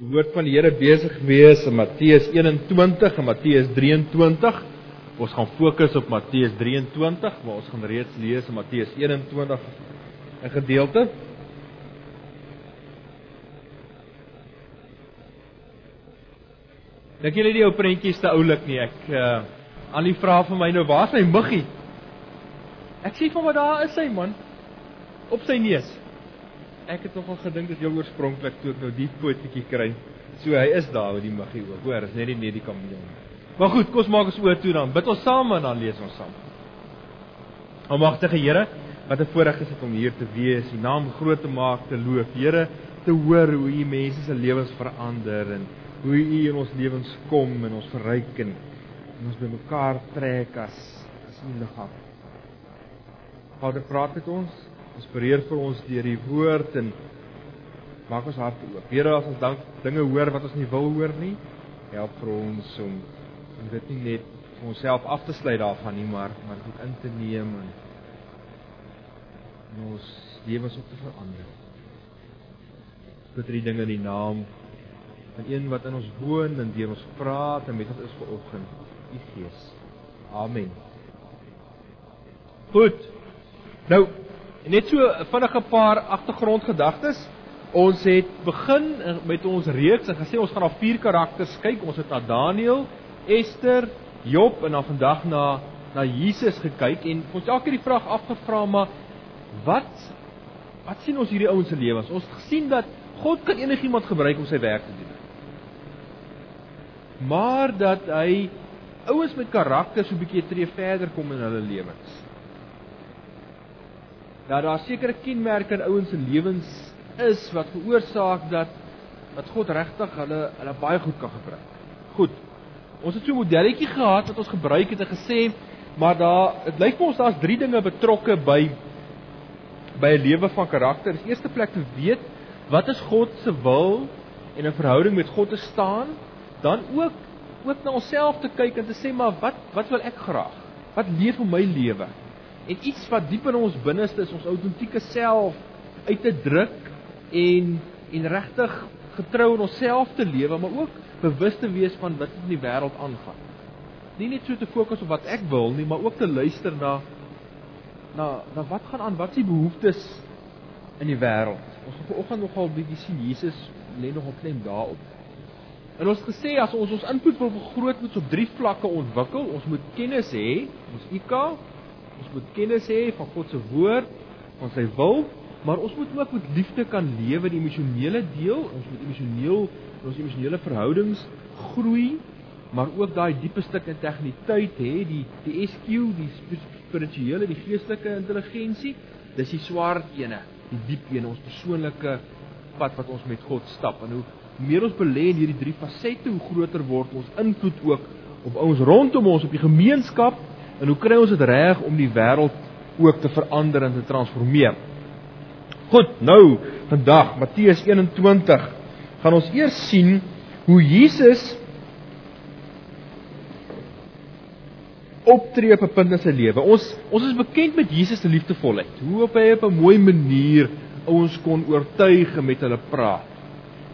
die woord van die Here besig wees in Matteus 21 en Matteus 23. Ons gaan fokus op Matteus 23, maar ons gaan reeds lees in Matteus 21 'n gedeelte. Dink julle die ou prentjies te oulik nie? Ek uh aan die vra vir my nou, waar is hy muggie? Ek sê vir my daar is hy man op sy neus ek het nogal gedink dit heel oorspronklik toe ek nou die fotootjie kry. So hy is daar met die muggie ook. Hoor, is net nie net die kameel nie. Maar goed, kom ons maak ons oor toe dan. Bid ons saam en dan lees ons saam. Almagtige Here, wat 'n voorreg is dit om hier te wees, U naam groot te maak, te loof. Here, te hoor hoe U mense se lewens verander en hoe U in ons lewens kom en ons verryk en, en ons bymekaar trek as as 'n liggaam. Vader, praat met ons inspireer vir ons deur die woord en maak ons harte oop. Here, as ons dank dinge hoor wat ons nie wil hoor nie, help vir ons om om dit nie net vir onsself af te sluit daarvan nie, maar maar dit in te neem en ons lewens op te verander. Bid hierdie dinge in die naam van een wat in ons woon en deur ons praat en met ons is vanoggend, u Gees. Amen. Goed. Nou, En net so vinnig 'n paar agtergrondgedagtes. Ons het begin met ons reeks en gesê ons gaan na vier karakters kyk. Ons het na Daniël, Ester, Job en dan vandag na na Jesus gekyk en ons elke die vraag afgevra maar wat wat sien ons hierdie ouens se lewens? Ons het gesien dat God kan enigiemand gebruik om sy werk te doen. Maar dat hy ouens met karakter so 'n bietjie tree verder kom in hulle lewens dat daar sekere kenmerke in ouens se lewens is wat veroorsaak dat dat God regtig hulle hulle baie goed kan gebruik. Goed. Ons het so 'n modelletjie gehad wat ons gebruik het en gesê, maar daar dit lyk vir ons daar's drie dinge betrokke by by 'n lewe van karakter. Die eerste plek te weet wat is God se wil en 'n verhouding met God te staan, dan ook ook na onsself te kyk en te sê maar wat wat wil ek graag? Wat leef vir my lewe? En iets wat diep in ons binneste is, ons autentieke self uit te druk en en regtig getrou aan onsself te lewe, maar ook bewus te wees van wat in die wêreld aangaan. Nie net so te fokus op wat ek wil nie, maar ook te luister na na na wat gaan aan, wat is die behoeftes in die wêreld. Ons het vanoggend nogal bietjie sien Jesus lê nogal klem daarop. En ons gesê as ons ons input wil vergroot moet op drie vlakke ontwikkel. Ons moet kennis hê, ons IQ, Ons moet kennis hê van God se woord, van sy wil, maar ons moet ook met liefde kan lewe die emosionele deel. Ons moet emosioneel ons emosionele verhoudings groei, maar ook daai diepe stuk integriteit hê, die die SQ, die spirituele, die geestelike intelligensie. Dis die swaar ene, die diep een, ons persoonlike pad wat ons met God stap. En hoe meer ons belê in hierdie drie fasette, hoe groter word ons invloed ook op ons rondom ons op die gemeenskap En hoe kry ons dit reg om die wêreld ook te verander en te transformeer? Goed, nou vandag Matteus 21 gaan ons eers sien hoe Jesus optree op 'n punt in sy lewe. Ons ons is bekend met Jesus se liefdevolheid. Hoe op hy op 'n mooi manier ons kon oortuig met hulle praat.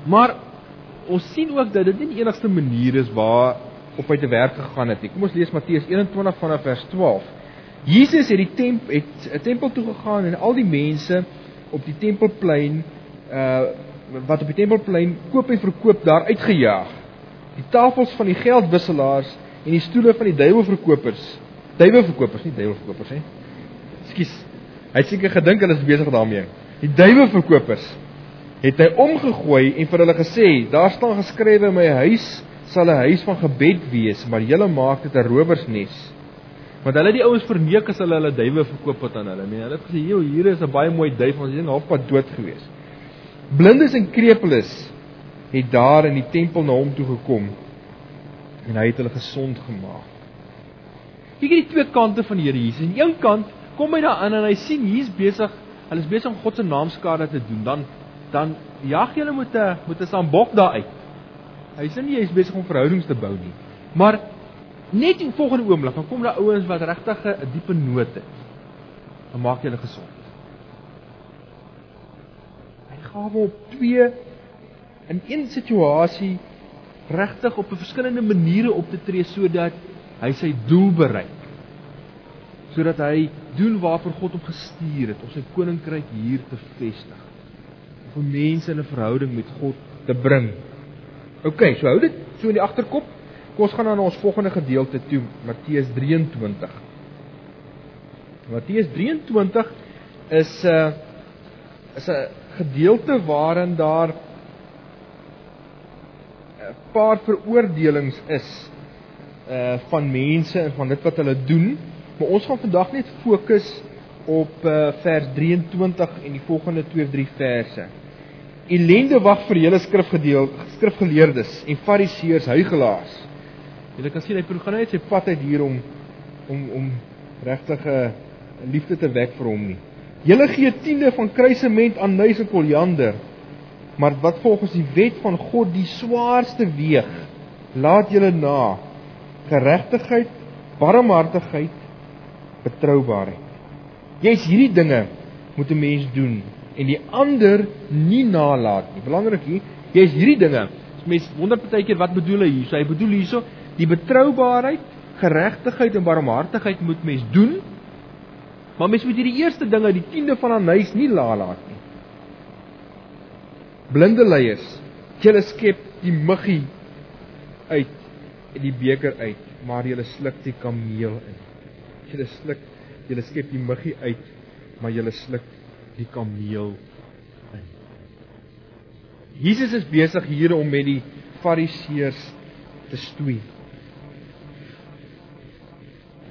Maar ons sien ook dat dit nie die enigste manier is waar op hy te werk gegaan het nie. Kom ons lees Matteus 21 vanaf vers 12. Jesus het die temp het 'n tempel toe gegaan en al die mense op die tempelplein uh wat op die tempelplein koop en verkoop daar uitgejaag. Die tafels van die geldwisselaars en die stoele van die duiwelverkopers. Duiwelverkopers, nie duiwelverkopers nie. Ekskuus. Hy seker gedink hulle is besig daarmee. Die duiwelverkopers het hy omgegooi en vir hulle gesê: "Daar staan geskrywe in my huis sal 'n huis van gebed wees, maar julle maak dit 'n rowersnes. Want hulle die ouens verneek as hulle hulle duwe verkoop het aan hulle. Nee, hulle het gesê, "Jo, hier is 'n baie mooi duif, ons is net halfpad dood gewees." Blindes en krepeles het daar in die tempel na hom toe gekom en hy het hulle gesond gemaak. Kyk hierdie twee kante van die Here Jesus. Aan die een kant kom hy daarin en hy sien hier's besig, hulle is besig om God se naam skade te doen. Dan dan jag jy hulle met 'n met 'n sambok daar uit. Hy sê nie hy is besig om verhoudings te bou nie. Maar net in volgende oomblik dan kom daar ouens wat regtig 'n diepe nood het. Dan maak hulle gesond. Hy gawe op twee in een situasie regtig op 'n verskillende maniere op te tree sodat hy sy doel bereik. Sodat hy doen waarvoor God hom gestuur het om sy koninkryk hier te vestig. Om mense in 'n verhouding met God te bring. OK, so hou dit so in die agterkop. Kom ons gaan dan na ons volgende gedeelte toe, Matteus 23. Matteus 23 is 'n uh, is 'n gedeelte waarin daar 'n paar veroordelings is uh van mense en van dit wat hulle doen, maar ons gaan vandag net fokus op uh vers 23 en die volgende 2 of 3 verse. Elende wag vir julle skrifgedeel skrifgeleerdes en fariseërs huigelaars. Julle kan sien hy probeer net sy pad uit hier om om om regtig 'n liefde te wek vir hom nie. Julle gee tiende van kruisement aan nuis en koljander, maar wat volgens die wet van God die swaarste weeg, laat julle na geregtigheid, barmhartigheid, betroubaarheid. Jy's hierdie dinge moet 'n mens doen en die ander nie nalat nie. Belangrik hier, jy's hierdie dinge. Mense wonder baie keer wat bedoel hy hier? So hy bedoel hierso die betroubaarheid, geregtigheid en barmhartigheid moet mens doen Maar mens moet hierdie eerste dinge, die tiende van aan huis nie laat nie. Blinde leiers, julle skep die muggie uit en die beker uit, maar julle sluk die kameel in. Julle sluk, julle skep die muggie uit, maar julle sluk die kameel in. Jesus is besig hier om met die fariseërs te stoei.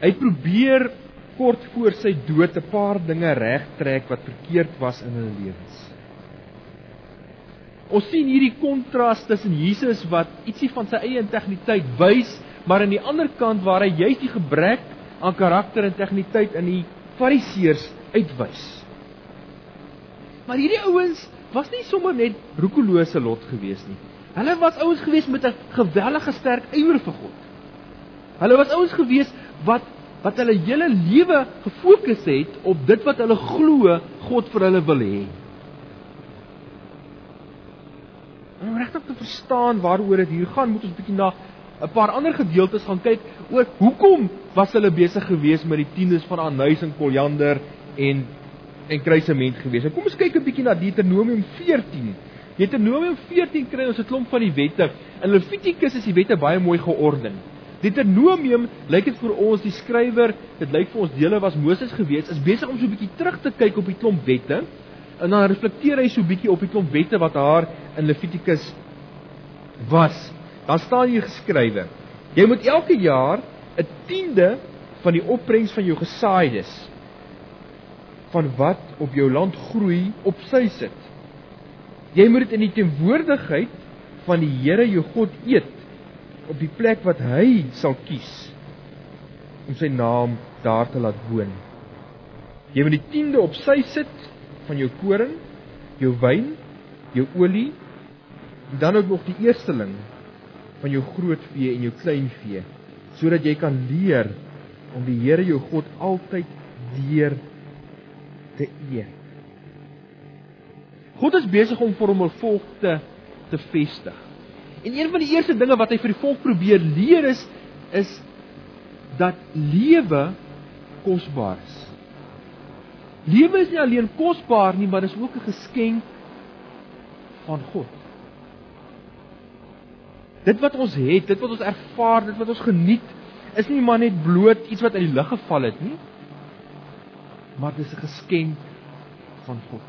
Hy probeer kort voor sy dood 'n paar dinge regtrek wat verkeerd was in hulle lewens. Ons sien hierdie kontras tussen Jesus wat ietsie van sy eie integriteit wys, maar aan die ander kant waar hy juist die gebrek aan karakter en integriteit in die Fariseërs uitwys. Maar hierdie ouens was nie sommer net roekelose lot gewees nie. Hulle was ouens gewees met 'n gewellige sterk ywer vir God. Hulle was ouens gewees wat wat hulle hele lewe gefokus het op dit wat hulle glo God vir hulle wil hê. Om regtig te verstaan waaroor dit hier gaan, moet ons 'n bietjie na 'n paar ander gedeeltes gaan kyk oor hoekom was hulle besig geweest met die tiendes van aanhuis en koljander en en kruisement geweest. Kom ons kyk 'n bietjie na Deuteronomium 14. Deuteronomium 14 kry ons 'n klomp van die wette. In Levitikus is die wette baie mooi georden. Deuteronomium lyk dit vir ons die skrywer, dit lyk vir ons dele was Moses gewees, is besig om so 'n bietjie terug te kyk op die klomp wette en dan reflekteer hy so 'n bietjie op die klomp wette wat haar in Levitikus was. Daar staan hier geskrywe: Jy moet elke jaar 'n tiende van die opbrengs van jou gesaaides van wat op jou land groei op sy sit. Jy moet dit in die teenwoordigheid van die Here jou God eet op die plek wat hy sal kies om sy naam daar te laat woon. Jy moet die tiende op sy sit van jou koring, jou wyn, jou olie en dan ook nog die eersteling van jou groot vee en jou klein vee sodat jy kan leer om die Here jou God altyd weer te eer. God is besig om vir hom 'n volk te te vestig. En een van die eerste dinge wat hy vir die volk probeer leer is is dat lewe kosbaar is. Lewe is nie alleen kosbaar nie, maar dis ook 'n geskenk van God. Dit wat ons het, dit wat ons ervaar, dit wat ons geniet, is nie maar net bloot iets wat uit die lug geval het nie, maar dis 'n geskenk van God.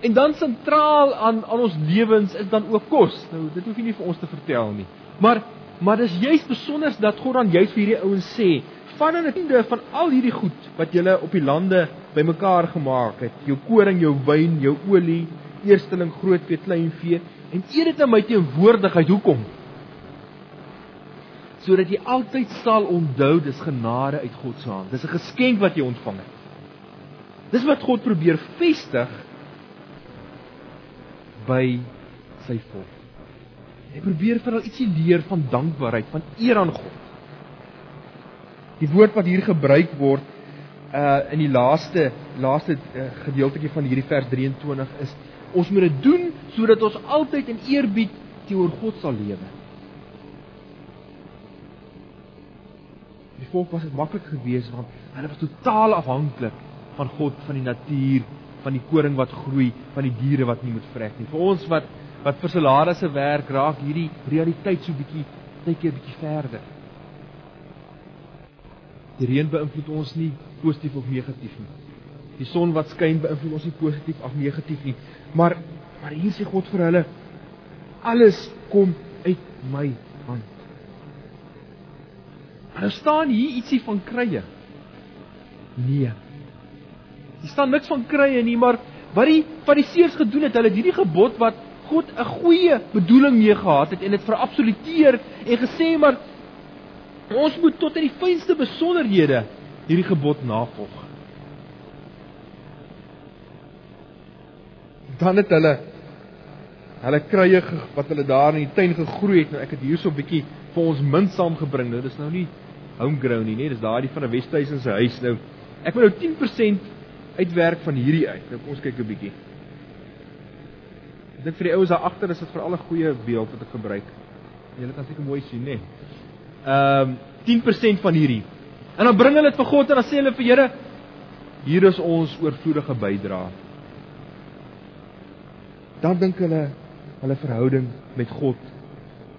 En dan sentraal aan aan ons lewens is dan ook kos. Nou dit hoef jy nie vir ons te vertel nie. Maar maar dis juist besonder dat God dan juist vir hierdie ouens sê, van aan 'n tiende van al hierdie goed wat julle op die lande bymekaar gemaak het, jou koring, jou wyn, jou olie, eersteling groot vee, klein vee, en eet dit in my teenwoordigheid. Hoekom? Sodat jy altyd sal onthou dis genade uit God se hand. Dis 'n geskenk wat jy ontvang het. Dis wat God probeer vestig by sy volk. Hy probeer vir hulle ietsie leer van dankbaarheid, van eer aan God. Die woord wat hier gebruik word uh in die laaste laaste uh, gedeeltjie van hierdie vers 23 is ons moet dit doen sodat ons altyd in eerbied teenoor God sal lewe. Die volk was dit maklik geweest want hulle was totaal afhanklik van God, van die natuur, van die koring wat groei, van die diere wat nie moet vrek nie. Vir ons wat wat vir salarisse werk, raak hierdie realiteit so bietjie net 'n bietjie verder. Die reën beïnvloed ons nie positief of negatief nie. Die son wat skyn beïnvloed ons nie positief of negatief nie. Maar maar hier sê God vir hulle alles kom uit my hand. Maar staan hier ietsie van krye? Nee. Hier staan niks van krye nie, maar wat die Fariseërs gedoen het, hulle het hierdie gebod wat God 'n goeie bedoeling mee gehad het en dit verabsoluteer en gesê maar ons moet tot in die fynste besonderhede hierdie gebod navolg. Dan het hulle hulle kruie wat hulle daar in die tuin gegroei het, nou ek het hierso 'n bietjie vir ons mint saamgebring. Nou dis nou nie homegrown nie, nee, dis daai van 'n Westhuizen se huis nou. Ek wil nou 10% uitwerk van hierdie uit. Nou kom ons kyk 'n bietjie. Ek dink vir die ouens daar agter is dit vir al 'n goeie beeld wat ek gebruik. Julle kan seker mooi sien, nê. Nee. Ehm um, 10% van hierdie. En dan bring hulle dit vir God en dan sê hulle vir Here, hier is ons oorvloedige bydrae. Dan dink hulle hulle verhouding met God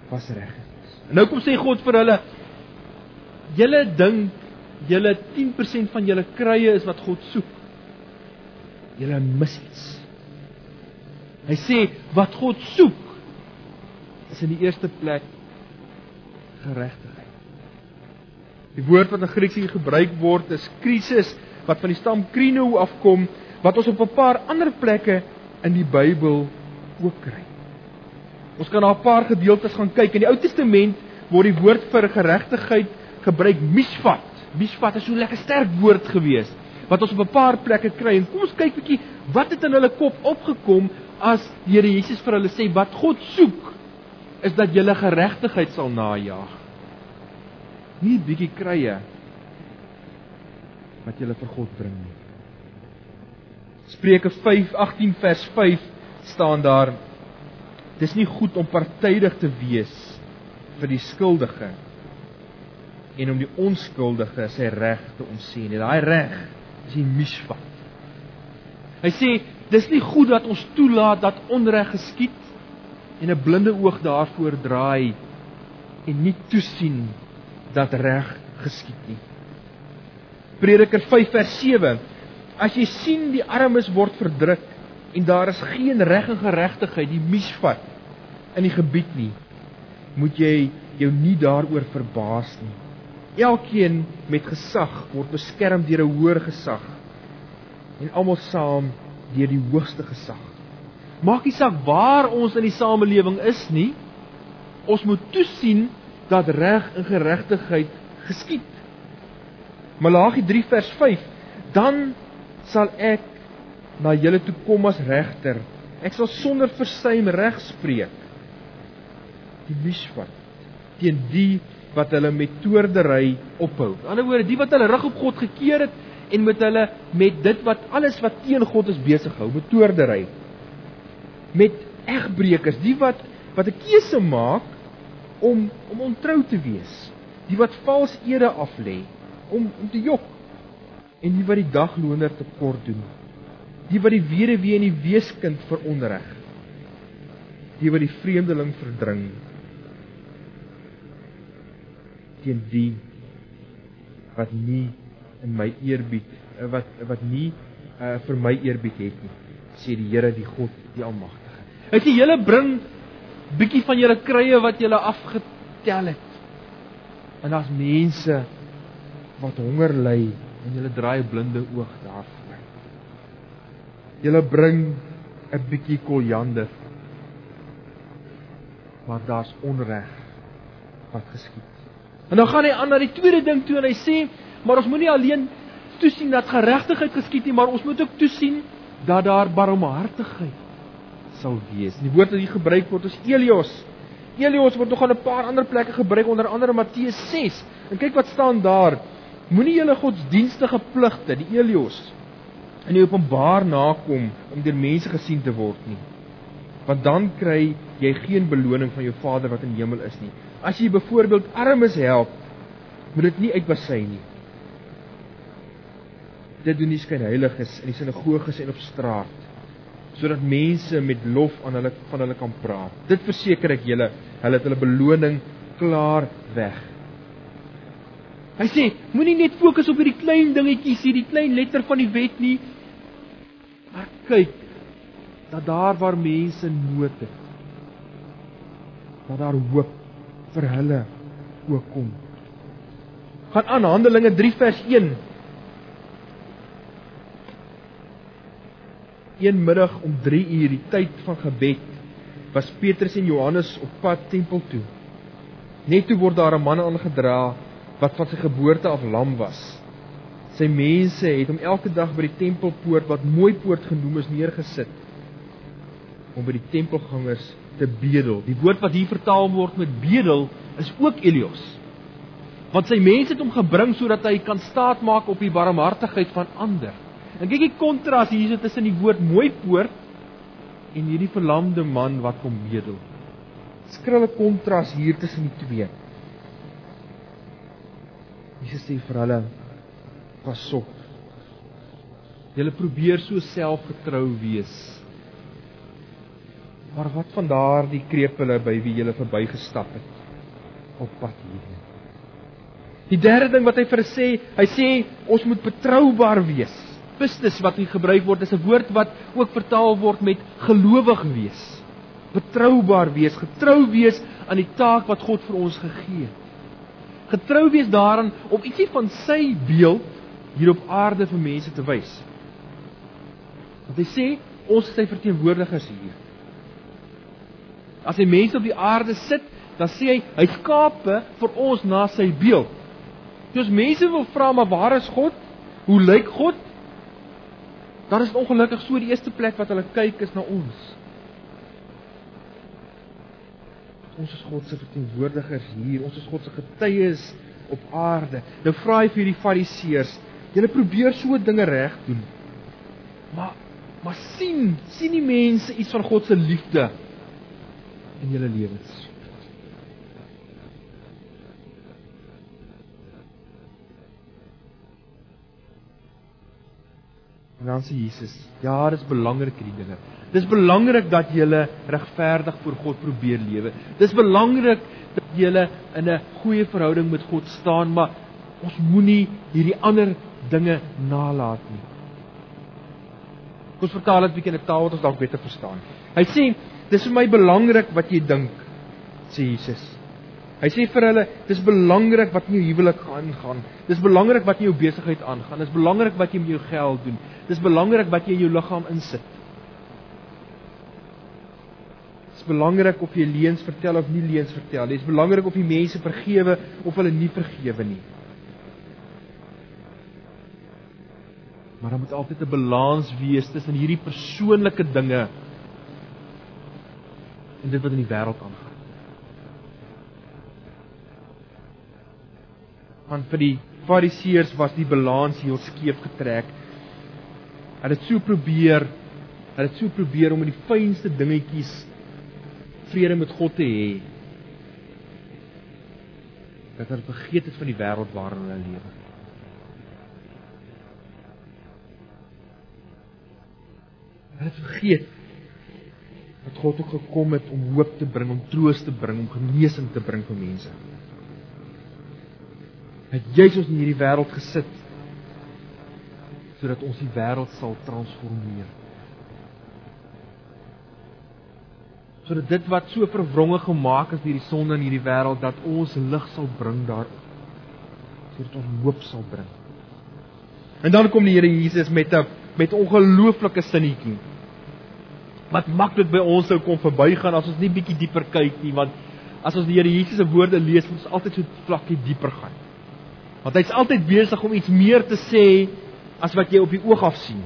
was reg. En nou kom sê God vir hulle julle dink julle 10% van julle krye is wat God soek. Julle mis iets. Hy sê wat God soek is in die eerste plek geregtigheid. Die woord wat in Grieks hier gebruik word is krisis wat van die stam krino afkom wat ons op 'n paar ander plekke in die Bybel ook kry. Ons kan na 'n paar gedeeltes gaan kyk. In die Ou Testament word die woord vir geregtigheid gebruik misvat. Misvat is so 'n lekker sterk woord gewees wat ons op 'n paar plekke kry. En kom ons kyk bietjie wat het in hulle kop opgekom as die Here Jesus vir hulle sê wat God soek is dat jy geregtigheid sal najag. Nie bietjie krye wat jy vir God bring nie. Spreuke 5:18 vers 5 staan daar Dis nie goed om partydig te wees vir die skuldige en om die onskuldige sy reg te ontseen nie. Daai reg is die misvat. Hy sê dis nie goed dat ons toelaat dat onreg geskied en 'n blinde oog daarvoor draai en nie toesien dat reg geskied nie. Prediker 5 vers 7 As jy sien die armes word verdruk en daar is geen reg en geregtigheid die misvat in die gebied nie, moet jy jou nie daaroor verbaas nie. Elkeen met gesag word beskerm deur 'n hoër gesag en almal saam deur die hoogste gesag. Maak nie saak waar ons in die samelewing is nie, ons moet toesien dat reg en geregtigheid geskied. Malagi 3 vers 5 dan sal ek na julle toe kom as regter. Ek sal sonder versuim reg spreek. Die misvat teen die wat hulle met toordery ophou. Aan die ander woorde, die wat hulle rug op God gekeer het en met hulle met dit wat alles wat teen God is besig hou, met toordery. Met egbreekers, die wat wat 'n keuse maak om om ontrou te wees. Die wat vals ede aflê om om te jok en die wat die dagloner te kort doen die wat die weduwee en die weeskind veronreg die wat die vreemdeling verdring teen die wat nie in my eerbied eh, wat wat nie uh, vir my eerbied het nie sê die Here die God die almagtige hy sê julle bring bietjie van julle krye wat julle afgetel het en daar's mense wat honger ly en julle draai 'n blinde oog daarvoor Julle bring 'n bietjie koljander. Maar daar's onreg wat geskied. En dan gaan hy aan na die tweede ding toe en hy sê, maar ons moenie alleen toesien dat geregtigheid geskied nie, maar ons moet ook toesien dat daar barmhartigheid sal wees. Die woord wat hier gebruik word is Elios. Elios word nog aan 'n paar ander plekke gebruik onder andere Matteus 6. En kyk wat staan daar. Moenie julle godsdienstige pligte, die Elios, in die openbaar nakom om deur mense gesien te word nie. want dan kry jy geen beloning van jou Vader wat in die hemel is nie. As jy byvoorbeeld armes help, moet dit nie uitbasy nie. Dit doen nie skynheiliges in die sinagoges en op straat sodat mense met lof aan hulle van hulle kan praat. Dit verseker ek julle, hulle het hulle beloning klaar weg. Hy sê, moenie net fokus op hierdie klein dingetjies hier, die klein letter van die wet nie. Maar kyk dat daar waar mense nood het, dat daar hoop vir hulle ook kom. Gaan aan Handelinge 3 vers 1. Een middag om 3 uur, die tyd van gebed, was Petrus en Johannes op pad tempel toe. Net toe word daar 'n man aangedra wat van sy geboorte af lam was. Sy mense het hom elke dag by die tempelpoort wat mooi poort genoem is neergesit om by die tempelgangers te bedel. Die woord wat hier vertaal word met bedel is ook Elios. Want sy mense het hom gebring sodat hy kan staatmaak op die barmhartigheid van ander. En kyk die kontras hier tussen die woord mooi poort en hierdie verlamde man wat kom bedel. Skrille kontras hier tussen die twee. Jesus sê vir hulle: "Pas op. Julle probeer so selfvertrou wees. Maar wat van daardie krepele by wie julle verbygestap het op pad hierheen?" Die derde ding wat hy vir sê, hy sê ons moet betroubaar wees. Pistis wat hier gebruik word is 'n woord wat ook vertaal word met gelowig wees. Betroubaar wees, getrou wees aan die taak wat God vir ons gegee het getrou wees daaraan om ietsie van sy beeld hier op aarde vir mense te wys. Want hy sê ons is sy verteenwoordigers hier. As hy mense op die aarde sit, dan sê hy hy skape vir ons na sy beeld. Dus mense wil vra maar waar is God? Hoe lyk God? Dan is ongelukkig so die eerste plek wat hulle kyk is na ons. Ons is God se verteenwoordigers hier. Ons is God se getuies op aarde. Nou vra hy vir hierdie fariseërs, julle probeer so dinge reg doen. Maar maar sien, sien die mense iets van God se liefde in julle lewens? En dan sê Jesus, ja, dit is belangrik hierdie dinge. Dis belangrik dat jy regverdig voor God probeer lewe. Dis belangrik dat jy in 'n goeie verhouding met God staan, maar ons moenie hierdie ander dinge nalat nie. Kom vertaal dit bietjie in 'n taal wat ons dalk beter verstaan. Hy sê, dis vir my belangrik wat jy dink, sê Jesus. Hy sê vir hulle, dis belangrik wat in jou huwelik aangaan. Dis belangrik wat in jou besigheid aangaan. Dis belangrik wat jy met jou geld doen. Dis belangrik wat jy in jou liggaam insit. belangrik of jy leuns vertel of nie leuns vertel nie. Dit is belangrik of jy mense vergewe of hulle nie vergewe nie. Maar daar moet altyd 'n balans wees tussen hierdie persoonlike dinge en dit wat in die wêreld aangaan. Want vir die Fariseërs was die balans heel skeef getrek. Hulle het so probeer, hulle het so probeer om in die fynste dingetjies vrede met God te hê. Dat hulle vergeet het van die wêreld waarin hulle lewe. Hulle het vergeet dat God ook gekom het om hoop te bring, om troos te bring, om genesing te bring vir mense. Het juis ons in hierdie wêreld gesit sodat ons die wêreld sal transformeer. sodat dit wat so verwronge gemaak is deur die sonde in hierdie wêreld dat ons lig sal bring daar sodat ons hoop sal bring. En dan kom die Here Jesus met 'n met ongelooflike sinnetjie. Wat maak dit by ons sou kom verbygaan as ons nie bietjie dieper kyk nie want as ons die Here Jesus se woorde lees moet ons altyd so vlakkie dieper gaan. Want hy's altyd besig om iets meer te sê as wat jy op die oog af sien.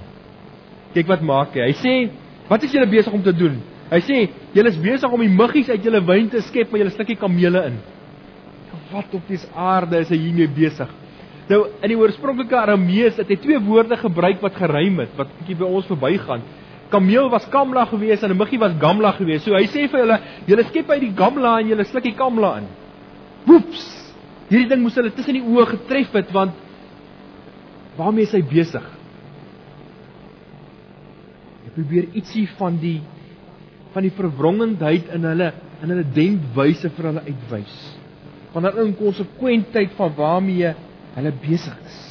Kyk wat maak hy. Hy sê, "Wat is julle besig om te doen?" Hy sê, julle is besig om die muggies uit julle wyn te skep, maar julle stukkie kamele in. Wat op die aarde is hy hiermee besig? Nou, in die oorspronklike Aramees het hy twee woorde gebruik wat gerym het, wat bietjie by ons verbygaan. Kameel was Kamla geweest en 'n muggie was Gamla geweest. So hy sê vir hulle, julle skep uit die Gamla en julle sluk die Kamla in. Woeps. Hierdie ding moes hulle tussen die oë getref het want waarmee is hy besig? Hy probeer ietsie van die van die verwrongendheid in hulle in hulle denkwyse vir hulle uitwys. Van hulle inkonsekwentheid van waarmee hulle besig is.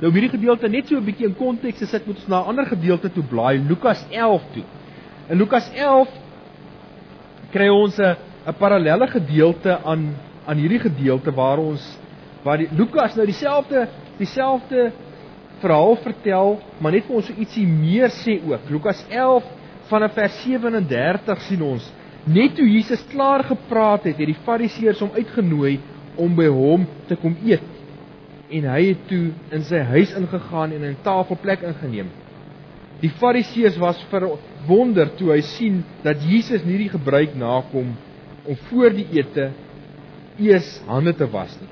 Nou om hierdie gedeelte net so 'n bietjie in konteks te sit, moet ons na 'n ander gedeelte toe blaai, Lukas 11 toe. In Lukas 11 kry ons 'n 'n parallelle gedeelte aan aan hierdie gedeelte waar ons waar die Lukas nou dieselfde dieselfde verhaal vertel, maar net vir ons so ietsie meer sê ook. Lukas 11 vanaf vers 37 sien ons net toe Jesus klaar gepraat het, het die Fariseërs hom uitgenooi om by hom te kom eet en hy het toe in sy huis ingegaan en 'n tafelplek ingeneem. Die Fariseërs was verwonder toe hy sien dat Jesus nie die gebruik nakom om voor die ete eers hande te was nie.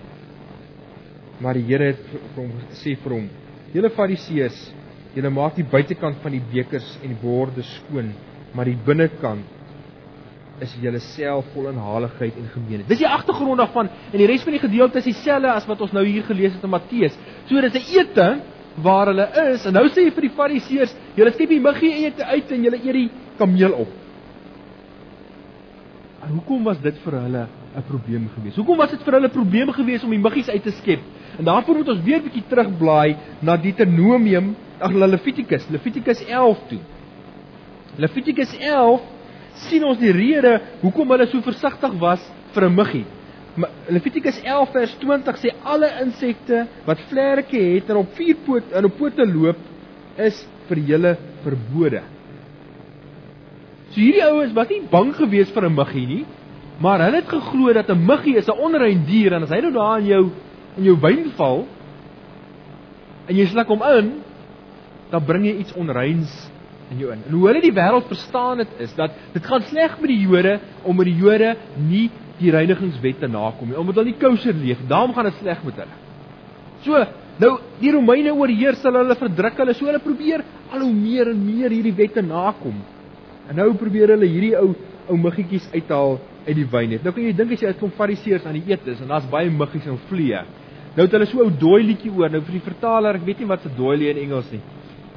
Maar die Here het vir hom gesê vir hom: "Julle Fariseërs, julle maak die buitekant van die bekers en borde skoon, maar die binnekant is julle self vol inhaligheid en gemeenheid. Dis die agtergrond daarvan en die res van die gedeelte is dieselfde as wat ons nou hier gelees het in Matteus. So dis 'n ete waar hulle is en nou sê hy vir die fariseërs, julle skep die muggie ete uit en julle eet die kameel op. En hoekom was dit vir hulle 'n probleem geweest? Hoekom was dit vir hulle 'n probleem geweest om die muggies uit te skep? En daarvoor moet ons weer 'n bietjie terugblaai na Deuteronomium, ag Levitikus, Levitikus 11 toe. Levitikus 11 sien ons die rede hoekom hulle so versigtig was vir 'n muggie. Levitikus 11 vers 20 sê alle insekte wat vlerke het en op vier poot en op pote loop is vir julle verbode. So hierdie ouens was nie bang geweest vir 'n muggie nie, maar hulle het geglo dat 'n muggie is 'n onrein dier en as hy nou daar in jou in jou wyn val en jy sluk hom in, dan bring jy iets onreins in jou in. En hoe hulle die wêreld verstaan het is dat dit gaan sleg met die Jode omdat die Jode nie die reinigingswette nakom nie, omdat hulle nie kosher leef. Daarom gaan dit sleg met hulle. So, nou die Romeine oorheers hulle, hulle verdruk hulle, so hulle probeer al hoe meer en meer hierdie wette nakom. En nou probeer hulle hierdie ou ou muggietjies uithaal uit die wyn net. Nou kan jy dink as jy uit kom fariseërs aan die eet is en daar's baie muggies en vliee. Nou het hulle so ou dooi liedjie oor. Nou vir die vertaler, ek weet nie wat se dooi lied in Engels nie.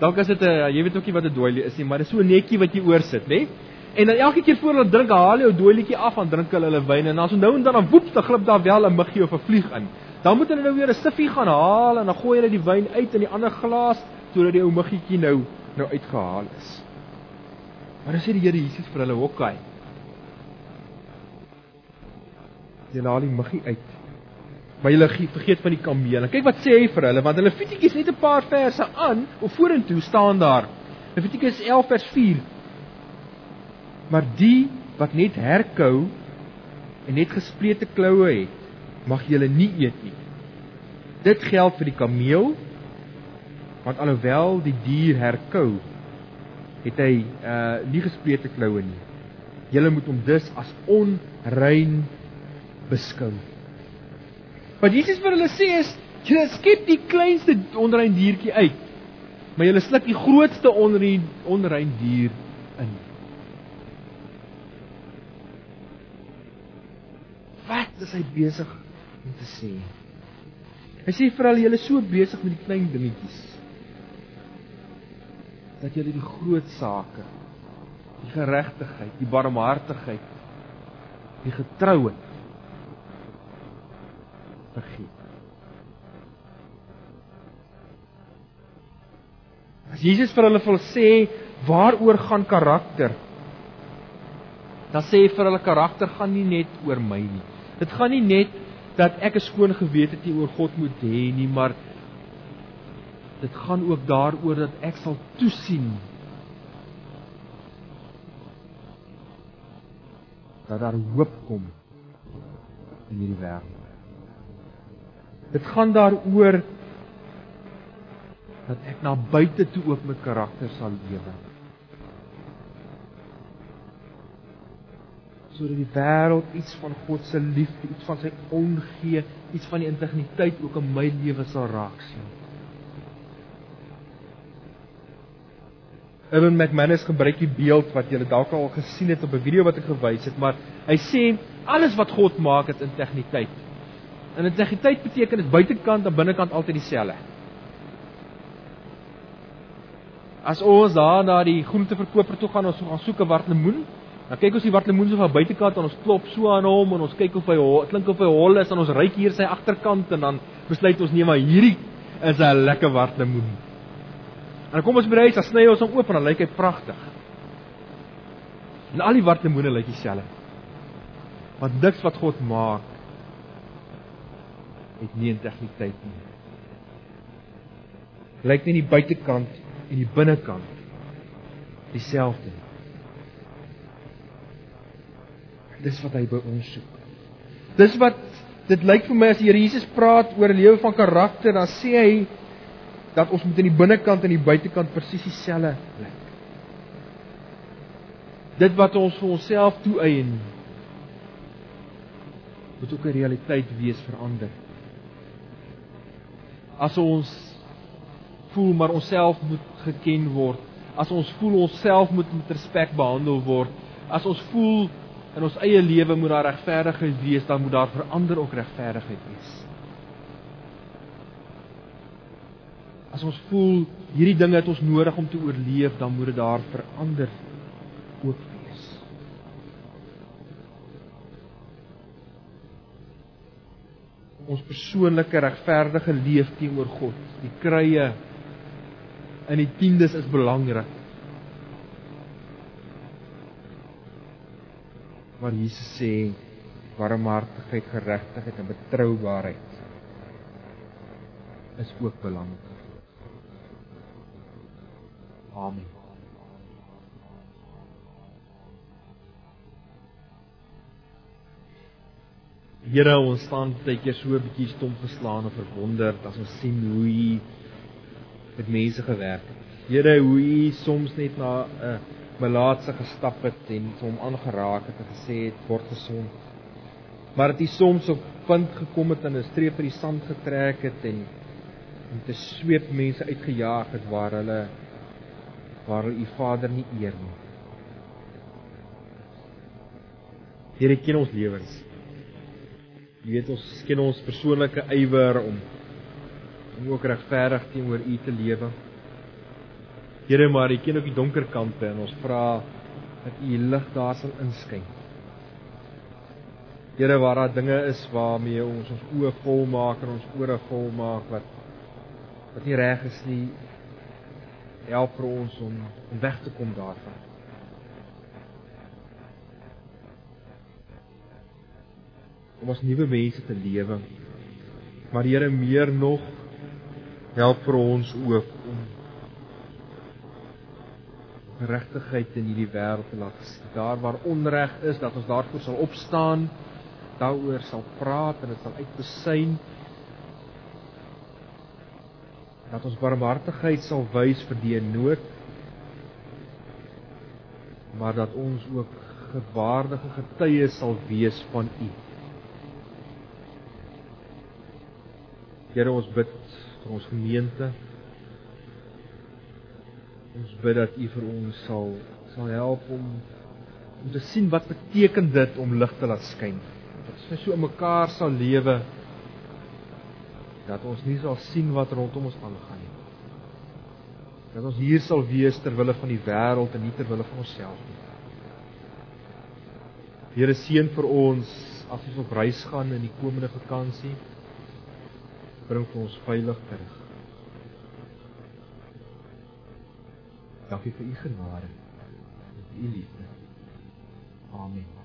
Dalk is dit 'n jy weet ook nie wat 'n doilie is nie, maar dit is so netjie wat jy oorsit, né? En dan elke keer voor hulle drink, haal jy 'n doilietjie af en drink hulle hulle wyn en dan so nou en dan dan woep, dan glip daar wel 'n muggie of 'n vlieg in. Dan moet hulle nou weer 'n siffie gaan haal en dan gooi hulle die wyn uit in die ander glas sodat die ou muggietjie nou nou uitgehaal is. Maar dan sê die Here Jesus vir hulle, "Hokkai. Jy laat die muggie uit maar hulle vergeet van die kamele. Kyk wat sê hy vir hulle want hulle Levitikus net 'n paar verse aan of vorentoe staan daar. Levitikus 11 vers 4. Maar die wat net herkou en net gesplete kloue het, mag julle nie eet nie. Dit geld vir die kameel want alhoewel die dier herkou, het hy uh nie gesplete kloue nie. Julle moet hom dus as onrein beskou. Wat Jesus vir hulle sê is, julle skep die kleinste onrein diertjie uit, maar julle sluk die grootste onrein onrein dier in. Wat is hy besig om te sê? Hy sê vir hulle, julle is so besig met die klein dingetjies dat julle die groot sake, die geregtigheid, die barmhartigheid, die getrouheid vergeet. As Jesus vir hulle wil sê waaroor gaan karakter? Dan sê hy vir hulle karakter gaan nie net oor my nie. Dit gaan nie net dat ek 'n skoon gewete teenoor God moet hê nie, maar dit gaan ook daaroor dat ek sal toesien dat daar hoop kom in hierdie wêreld. Dit gaan daaroor dat ek na buite toe ook met karakter sal lewe. Sodat die wêreld iets van God se liefde, iets van sy ongee, iets van die integriteit ook in my lewe sal raak sien. Urban McManus gebruik die beeld wat julle dalk al gesien het op 'n video wat ek gewys het, maar hy sê alles wat God maak het integriteit. En integriteit beteken dit buitekant en binnekant altyd dieselfde. As ons daar na die groenteverkoper toe gaan, ons gaan soek 'n wartlemoen, dan kyk ons die wartlemoen so van buitekant en ons klop so aan hom en ons kyk of hy klink of hy hol is en ons ryik hier sy agterkant en dan besluit ons nee maar hierdie is 'n lekker wartlemoen. En dan kom ons by huis, dan sny ons hom oop en dan lyk hy pragtig. En al die wartlemoene lyk dieselfde. Want niks wat God maak het nie integriteit nie. Lyk nie die buitekant en die binnekant dieselfde nie. Dis wat hy by ons soek. Dis wat dit lyk vir my as die Here Jesus praat oor 'n lewe van karakter, dan sê hy dat ons moet in die binnekant en die buitekant presies dieselfde lyk. Dit wat ons vir onsself toeëien moet ook 'n realiteit wees verander as ons voel maar onsself moet geken word, as ons voel onsself moet met respek behandel word, as ons voel in ons eie lewe moet daar regverdigheid wees, dan moet daar verander ook regverdigheid wees. As ons voel hierdie dinge het ons nodig om te oorleef, dan moet dit daar verander ook ons persoonlike regverdige leef teenoor God. Die krye in die tiendes is belangrik. Maar Jesus sê warmhartigheid, geregtigheid en betroubaarheid is ook belangrik. Amen. Here, ons staan baie keer so 'n bietjie stom geslaan en verwonderd as ons sien hoe U met mense gewerk het. Here, hoe U soms net na 'n melaatse gestap het en hom aangeraak het en gesê het word gesond. Maar dit soms op punt gekom het en 'n streep in die sand getrek het en om te sweep mense uitgejaag het waar hulle waar hulle U Vader nie eer nie. Here ken ons lewens. Jy weet ons ken ons persoonlike ywer om om ook regverdig teenoor U te lewe. Here, maar U ken ook die donker kante en ons vra dat U lig daar sal inskyn. Here, waar daar dinge is waarmee ons ons oë vol maak en ons ore vol maak wat wat nie reg is nie, help vir ons om om weg te kom daarvan. Om as nuwe mense te lewe. Maar Here meer nog help vir ons ook om regtigheid in hierdie wêreld te laat sien. Daar waar onreg is, dat ons daarvoor sal opstaan, daaroor sal praat en dit sal uitbesyn. Dat ons barmhartigheid sal wys vir die nood. Maar dat ons ook gewaardige getuies sal wees van U. Here ons bid vir ons gemeente. Ons bid dat U vir ons sal sal help om om te sien wat beteken dit om lig te laat skyn. Dat ons so in mekaar sal lewe dat ons nie sal sien wat rondom ons aangaan nie. Dat ons hier sal wees ter wille van die wêreld en nie ter wille van onsself nie. Here seën vir ons as ons op reis gaan in die komende vakansie bring vir ons veilig terug. Dankie vir u genade en u liefde. Amen.